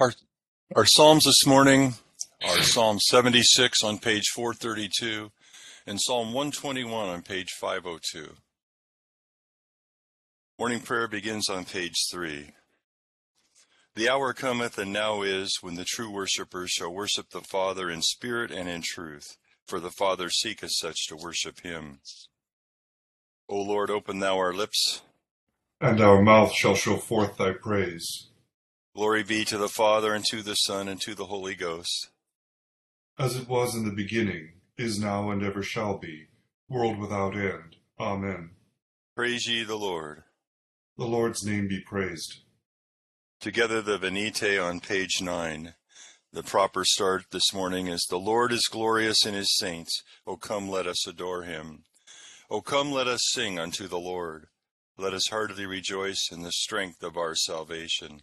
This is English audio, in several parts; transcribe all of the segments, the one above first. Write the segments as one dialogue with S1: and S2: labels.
S1: Our, our Psalms this morning are Psalm 76 on page 432 and Psalm 121 on page 502. Morning prayer begins on page 3. The hour cometh and now is when the true worshippers shall worship the Father in spirit and in truth, for the Father seeketh such to worship him. O Lord, open thou our lips,
S2: and our mouth shall show forth thy praise.
S1: Glory be to the Father, and to the Son, and to the Holy Ghost.
S2: As it was in the beginning, is now, and ever shall be, world without end. Amen.
S1: Praise ye the Lord.
S2: The Lord's name be praised.
S1: Together the Venite on page 9. The proper start this morning is The Lord is glorious in his saints. O come, let us adore him. O come, let us sing unto the Lord. Let us heartily rejoice in the strength of our salvation.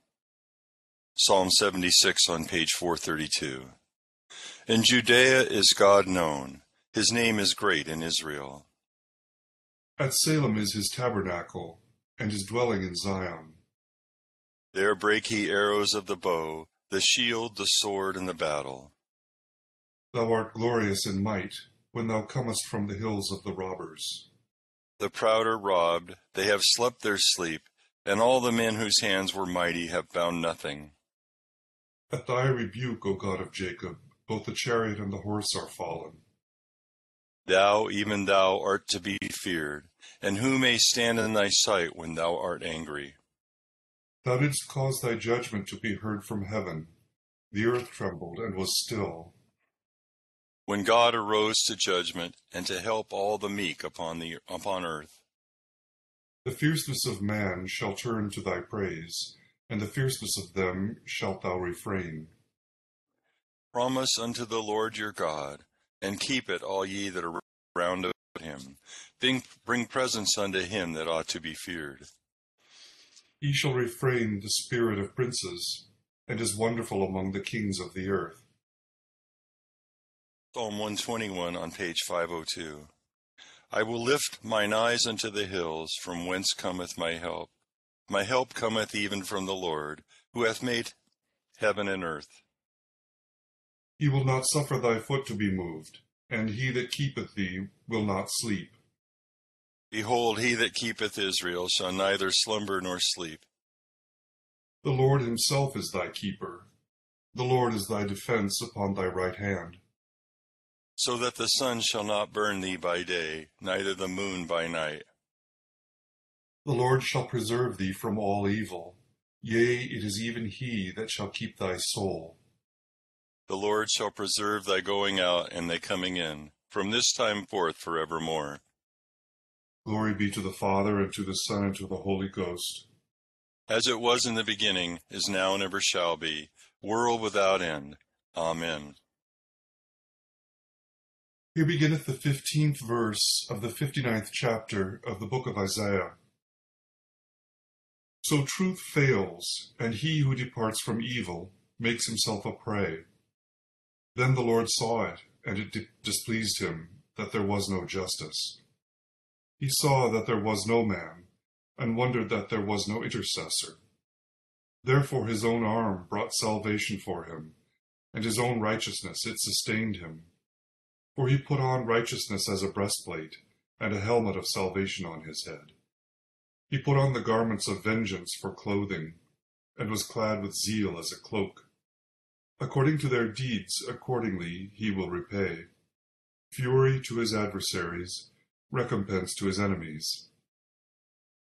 S1: Psalm 76 on page 432. In Judea is God known. His name is great in Israel.
S2: At Salem is his tabernacle, and his dwelling in Zion.
S1: There break he arrows of the bow, the shield, the sword, and the battle.
S2: Thou art glorious in might, when thou comest from the hills of the robbers.
S1: The proud are robbed, they have slept their sleep, and all the men whose hands were mighty have found nothing.
S2: At thy rebuke, O God of Jacob, both the chariot and the horse are fallen.
S1: Thou, even thou, art to be feared, and who may stand in thy sight when thou art angry?
S2: Thou didst cause thy judgment to be heard from heaven. The earth trembled and was still.
S1: When God arose to judgment and to help all the meek upon the upon earth.
S2: The fierceness of man shall turn to thy praise, and the fierceness of them shalt thou refrain.
S1: Promise unto the Lord your God, and keep it all ye that are round about him. Bring, bring presents unto him that ought to be feared.
S2: He shall refrain the spirit of princes, and is wonderful among the kings of the earth.
S1: Psalm 121 on page 502. I will lift mine eyes unto the hills, from whence cometh my help. My help cometh even from the Lord, who hath made heaven and earth.
S2: He will not suffer thy foot to be moved, and he that keepeth thee will not sleep.
S1: Behold, he that keepeth Israel shall neither slumber nor sleep.
S2: The Lord himself is thy keeper. The Lord is thy defense upon thy right hand
S1: so that the sun shall not burn thee by day, neither the moon by night.
S2: The Lord shall preserve thee from all evil. Yea, it is even he that shall keep thy soul.
S1: The Lord shall preserve thy going out and thy coming in, from this time forth forevermore.
S2: Glory be to the Father, and to the Son, and to the Holy Ghost.
S1: As it was in the beginning, is now, and ever shall be, world without end. Amen.
S2: Here beginneth the fifteenth verse of the fifty-ninth chapter of the book of Isaiah. So truth fails, and he who departs from evil makes himself a prey. Then the Lord saw it, and it displeased him that there was no justice. He saw that there was no man, and wondered that there was no intercessor. Therefore his own arm brought salvation for him, and his own righteousness it sustained him. For he put on righteousness as a breastplate, and a helmet of salvation on his head. He put on the garments of vengeance for clothing, and was clad with zeal as a cloak. According to their deeds, accordingly he will repay. Fury to his adversaries, recompense to his enemies.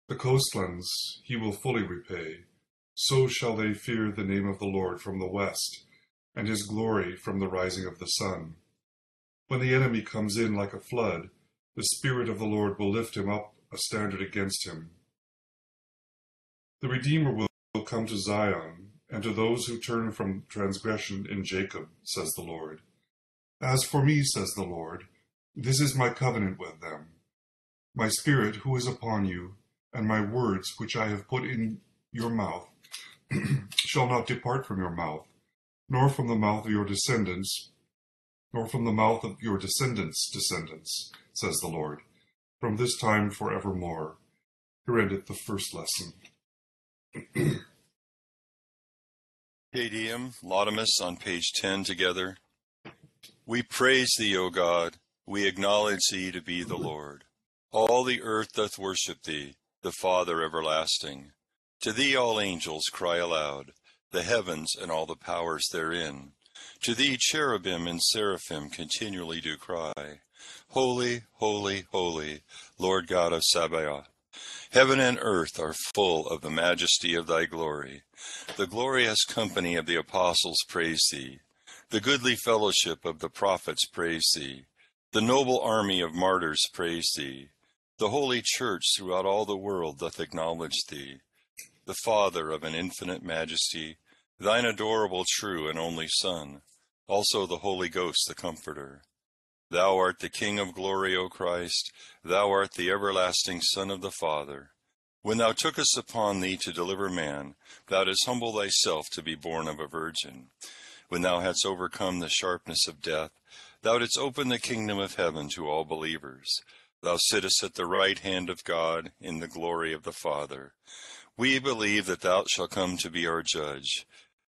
S2: The coastlands he will fully repay. So shall they fear the name of the Lord from the west, and his glory from the rising of the sun. When the enemy comes in like a flood, the Spirit of the Lord will lift him up a standard against him. The Redeemer will come to Zion, and to those who turn from transgression in Jacob, says the Lord. As for me, says the Lord, this is my covenant with them. My Spirit who is upon you, and my words which I have put in your mouth, shall not depart from your mouth, nor from the mouth of your descendants, nor from the mouth of your descendants' descendants, says the Lord, from this time forevermore. Here endeth the first lesson.
S1: Deum, Laudamus on page 10 together. We praise thee, O God. We acknowledge thee to be the Lord. All the earth doth worship thee, the Father everlasting. To thee all angels cry aloud, the heavens and all the powers therein. To thee cherubim and seraphim continually do cry, Holy, holy, holy, Lord God of Sabaoth. Heaven and earth are full of the majesty of thy glory. The glorious company of the apostles praise thee. The goodly fellowship of the prophets praise thee. The noble army of martyrs praise thee. The holy church throughout all the world doth acknowledge thee. The Father of an infinite majesty, thine adorable true and only Son, also the Holy Ghost the Comforter. Thou art the King of glory, O Christ, thou art the everlasting Son of the Father. When thou tookest upon thee to deliver man, thou didst humble thyself to be born of a virgin. When thou hadst overcome the sharpness of death, thou didst open the kingdom of heaven to all believers. Thou sittest at the right hand of God in the glory of the Father. We believe that thou shalt come to be our judge.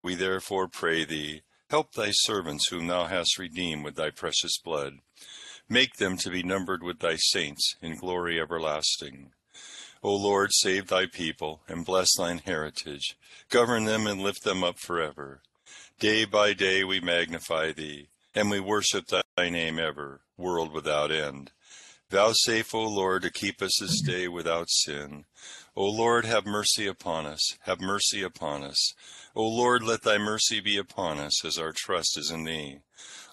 S1: We therefore pray thee, help thy servants whom thou hast redeemed with thy precious blood. Make them to be numbered with thy saints in glory everlasting. O Lord, save thy people, and bless thine heritage. Govern them and lift them up forever. Day by day we magnify thee, and we worship thy name ever, world without end. Vouchsafe, O Lord, to keep us this day without sin. O Lord, have mercy upon us, have mercy upon us. O Lord, let thy mercy be upon us, as our trust is in thee.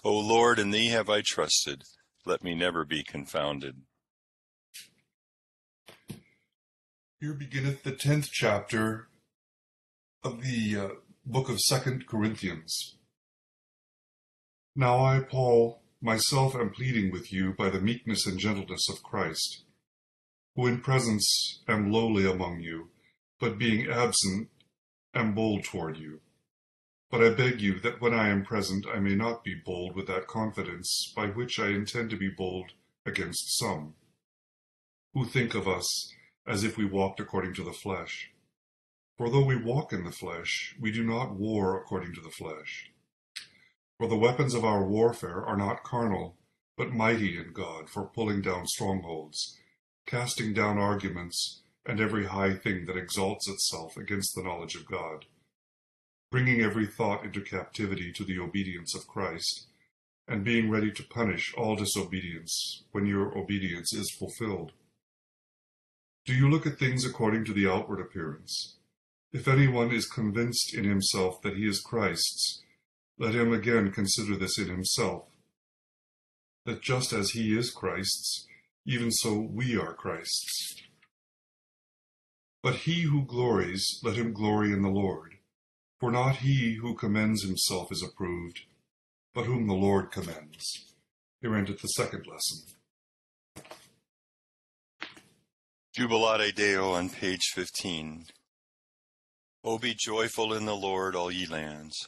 S1: O Lord, in thee have I trusted. Let me never be confounded.
S2: Here beginneth the tenth chapter of the uh, book of Second Corinthians. Now I, Paul, myself am pleading with you by the meekness and gentleness of Christ, who in presence am lowly among you, but being absent am bold toward you. But I beg you that when I am present I may not be bold with that confidence by which I intend to be bold against some, who think of us as if we walked according to the flesh. For though we walk in the flesh, we do not war according to the flesh. For the weapons of our warfare are not carnal, but mighty in God for pulling down strongholds, casting down arguments, and every high thing that exalts itself against the knowledge of God, bringing every thought into captivity to the obedience of Christ, and being ready to punish all disobedience when your obedience is fulfilled. Do you look at things according to the outward appearance? If anyone is convinced in himself that he is Christ's, let him again consider this in himself, that just as he is Christ's, even so we are Christ's. But he who glories, let him glory in the Lord. For not he who commends himself is approved, but whom the Lord commends. Here endeth the second lesson.
S1: Jubilate Deo on page 15. O be joyful in the Lord, all ye lands.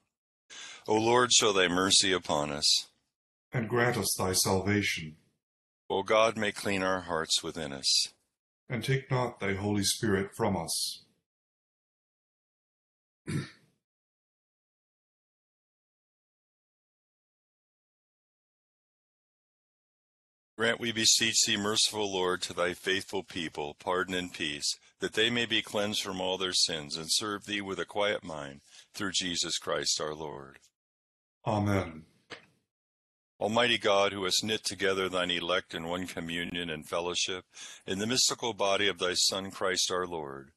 S1: O Lord, show thy mercy upon us.
S2: And grant us thy salvation.
S1: O God, may clean our hearts within us.
S2: And take not thy Holy Spirit from us.
S1: Grant, we beseech thee, merciful Lord, to thy faithful people pardon and peace, that they may be cleansed from all their sins and serve thee with a quiet mind, through Jesus Christ our Lord.
S2: Amen.
S1: Almighty God, who hast knit together thine elect in one communion and fellowship, in the mystical body of thy Son Christ our Lord,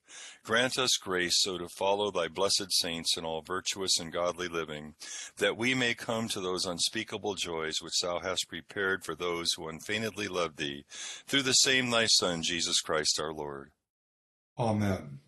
S1: grant us grace so to follow thy blessed saints in all virtuous and godly living, that we may come to those unspeakable joys which thou hast prepared for those who unfeignedly love thee, through the same thy Son, Jesus Christ our Lord.
S2: Amen.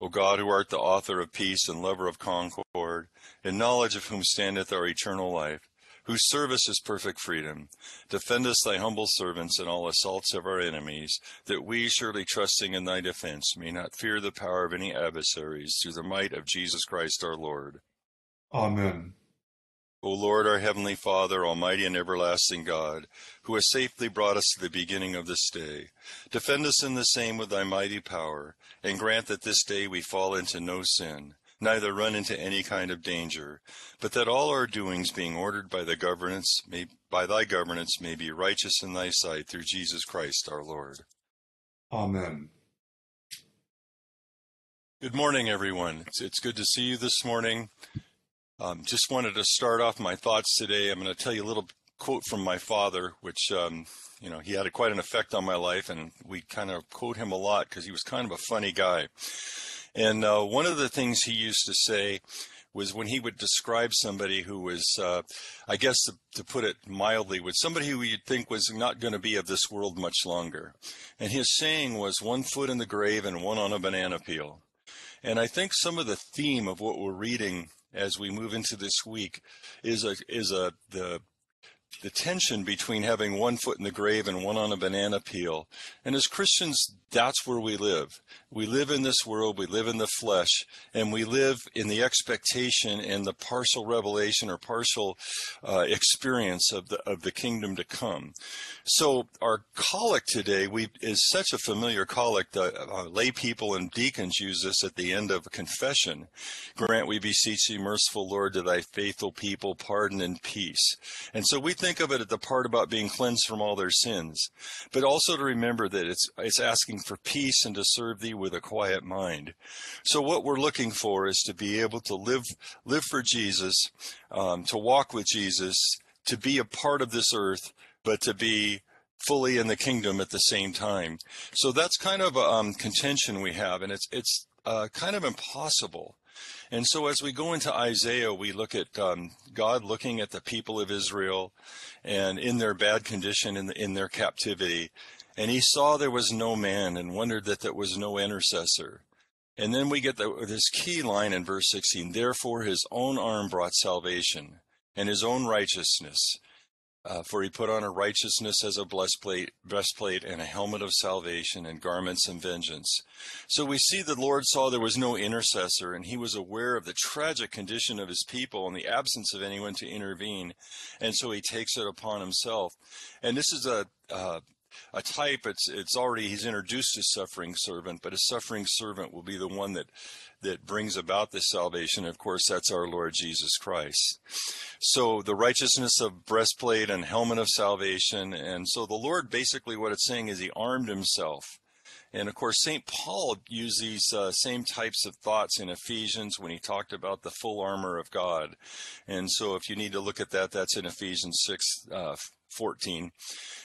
S1: O God, who art the author of peace and lover of concord, in knowledge of whom standeth our eternal life, whose service is perfect freedom. Defend us, thy humble servants, in all assaults of our enemies, that we, surely trusting in thy defense, may not fear the power of any adversaries, through the might of Jesus Christ our Lord.
S2: Amen.
S1: O Lord, our heavenly Father, almighty and everlasting God, who hast safely brought us to the beginning of this day, defend us in the same with thy mighty power, and grant that this day we fall into no sin neither run into any kind of danger, but that all our doings being ordered by the governance may by thy governance may be righteous in thy sight through Jesus Christ our Lord.
S2: Amen.
S1: Good morning, everyone. It's, it's good to see you this morning. Um, just wanted to start off my thoughts today. I'm going to tell you a little quote from my father, which um, you know he had a, quite an effect on my life, and we kind of quote him a lot because he was kind of a funny guy. And uh, one of the things he used to say was when he would describe somebody who was, uh, I guess to, to, put it mildly, was somebody who you'd think was not going to be of this world much longer. And his saying was one foot in the grave and one on a banana peel. And I think some of the theme of what we're reading as we move into this week is a is a the the tension between having one foot in the grave and one on a banana peel. And as Christians, that's where we live. We live in this world, we live in the flesh, and we live in the expectation and the partial revelation or partial uh, experience of the of the kingdom to come. So our collect today we is such a familiar collect. Uh, uh, lay people and deacons use this at the end of confession. Grant we beseech thee, merciful Lord, to thy faithful people pardon and peace. And so we think of it at the part about being cleansed from all their sins, but also to remember that it's it's asking for peace and to serve thee with a quiet mind. So what we're looking for is to be able to live live for Jesus, um, to walk with Jesus, to be a part of this earth, but to be fully in the kingdom at the same time. So that's kind of a um, contention we have, and it's it's uh, kind of impossible. And so as we go into Isaiah, we look at um, God looking at the people of Israel and in their bad condition in, the, in their captivity and he saw there was no man and wondered that there was no intercessor. And then we get the, this key line in verse 16 Therefore his own arm brought salvation, and his own righteousness Uh, for he put on a righteousness as a breastplate, breastplate and a helmet of salvation and garments of vengeance. So we see the Lord saw there was no intercessor and he was aware of the tragic condition of his people and the absence of anyone to intervene. And so he takes it upon himself. And this is a, uh, a type it's it's already he's introduced his suffering servant but a suffering servant will be the one that that brings about this salvation of course that's our lord jesus christ so the righteousness of breastplate and helmet of salvation and so the lord basically what it's saying is he armed himself and of course, St. Paul used these uh, same types of thoughts in Ephesians when he talked about the full armor of God. And so if you need to look at that, that's in Ephesians 6 uh, 14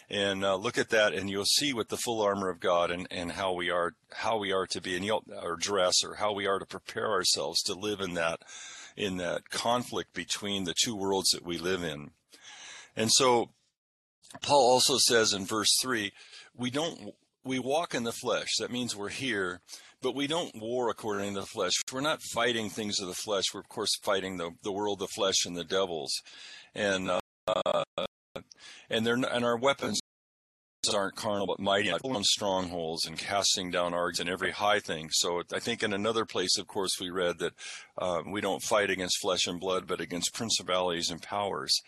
S1: and uh, look at that and you'll see what the full armor of God and, and how we are how we are to be and or dress or how we are to prepare ourselves to live in that in that conflict between the two worlds that we live in. And so Paul also says in verse 3, we don't we walk in the flesh. That means we're here, but we don't war according to the flesh. We're not fighting things of the flesh. We're of course fighting the the world, the flesh and the devils. And uh, and they're and our weapons aren't carnal but mighty. On strongholds and casting down arguments and every high thing. So i think in another place of course we read that um, we don't fight against flesh and blood but against principalities and powers.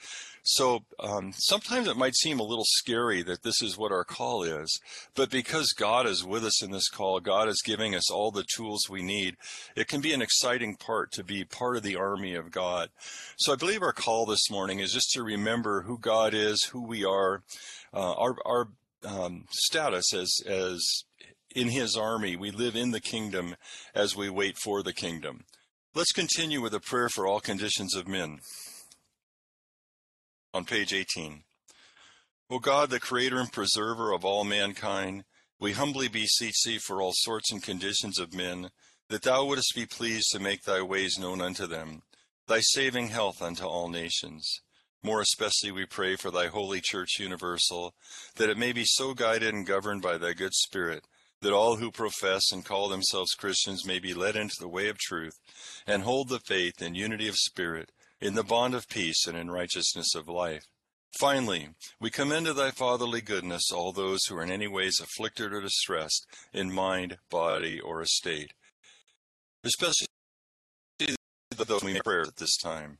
S1: So um, sometimes it might seem a little scary that this is what our call is but because god is with us in this call god is giving us all the tools we need it can be an exciting part to be part of the army of god. So i believe our call this morning is just to remember who god is who we are uh, our, our um, status as as in his army. We live in the kingdom as we wait for the kingdom. Let's continue with a prayer for all conditions of men. On page 18. O God, the creator and preserver of all mankind, we humbly beseech thee for all sorts and conditions of men, that thou wouldest be pleased to make thy ways known unto them, thy saving health unto all nations. More especially we pray for thy holy church universal, that it may be so guided and governed by thy good spirit, that all who profess and call themselves Christians may be led into the way of truth, and hold the faith in unity of spirit, in the bond of peace, and in righteousness of life. Finally, we commend to thy fatherly goodness all those who are in any ways afflicted or distressed in mind, body, or estate, especially those we make prayers at this time.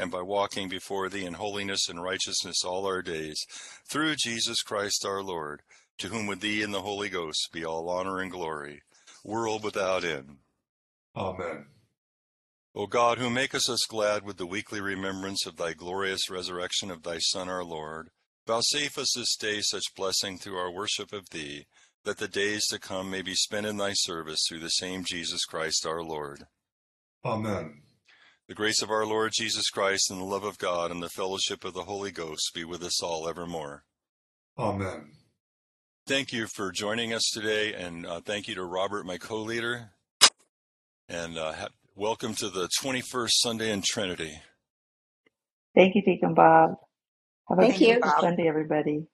S1: and by walking before thee in holiness and righteousness all our days, through Jesus Christ our Lord, to whom with thee and the Holy Ghost be all honor and glory, world without end.
S2: Amen.
S1: O God, who makest us glad with the weekly remembrance of thy glorious resurrection of thy Son our Lord, vouchsafe us this day such blessing through our worship of thee, that the days to come may be spent in thy service through the same Jesus Christ our Lord.
S2: Amen.
S1: The grace of our Lord Jesus Christ and the love of God and the fellowship of the Holy Ghost be with us all evermore.
S2: Amen.
S1: Thank you for joining us today, and uh, thank you to Robert, my co leader. And uh, ha- Welcome to the 21st Sunday in Trinity.
S3: Thank you, Deacon Bob. Have a
S4: Thank
S3: good
S4: you.
S3: Sunday, everybody.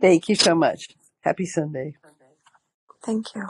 S5: Thank you so much. Happy Sunday.
S4: Thank you.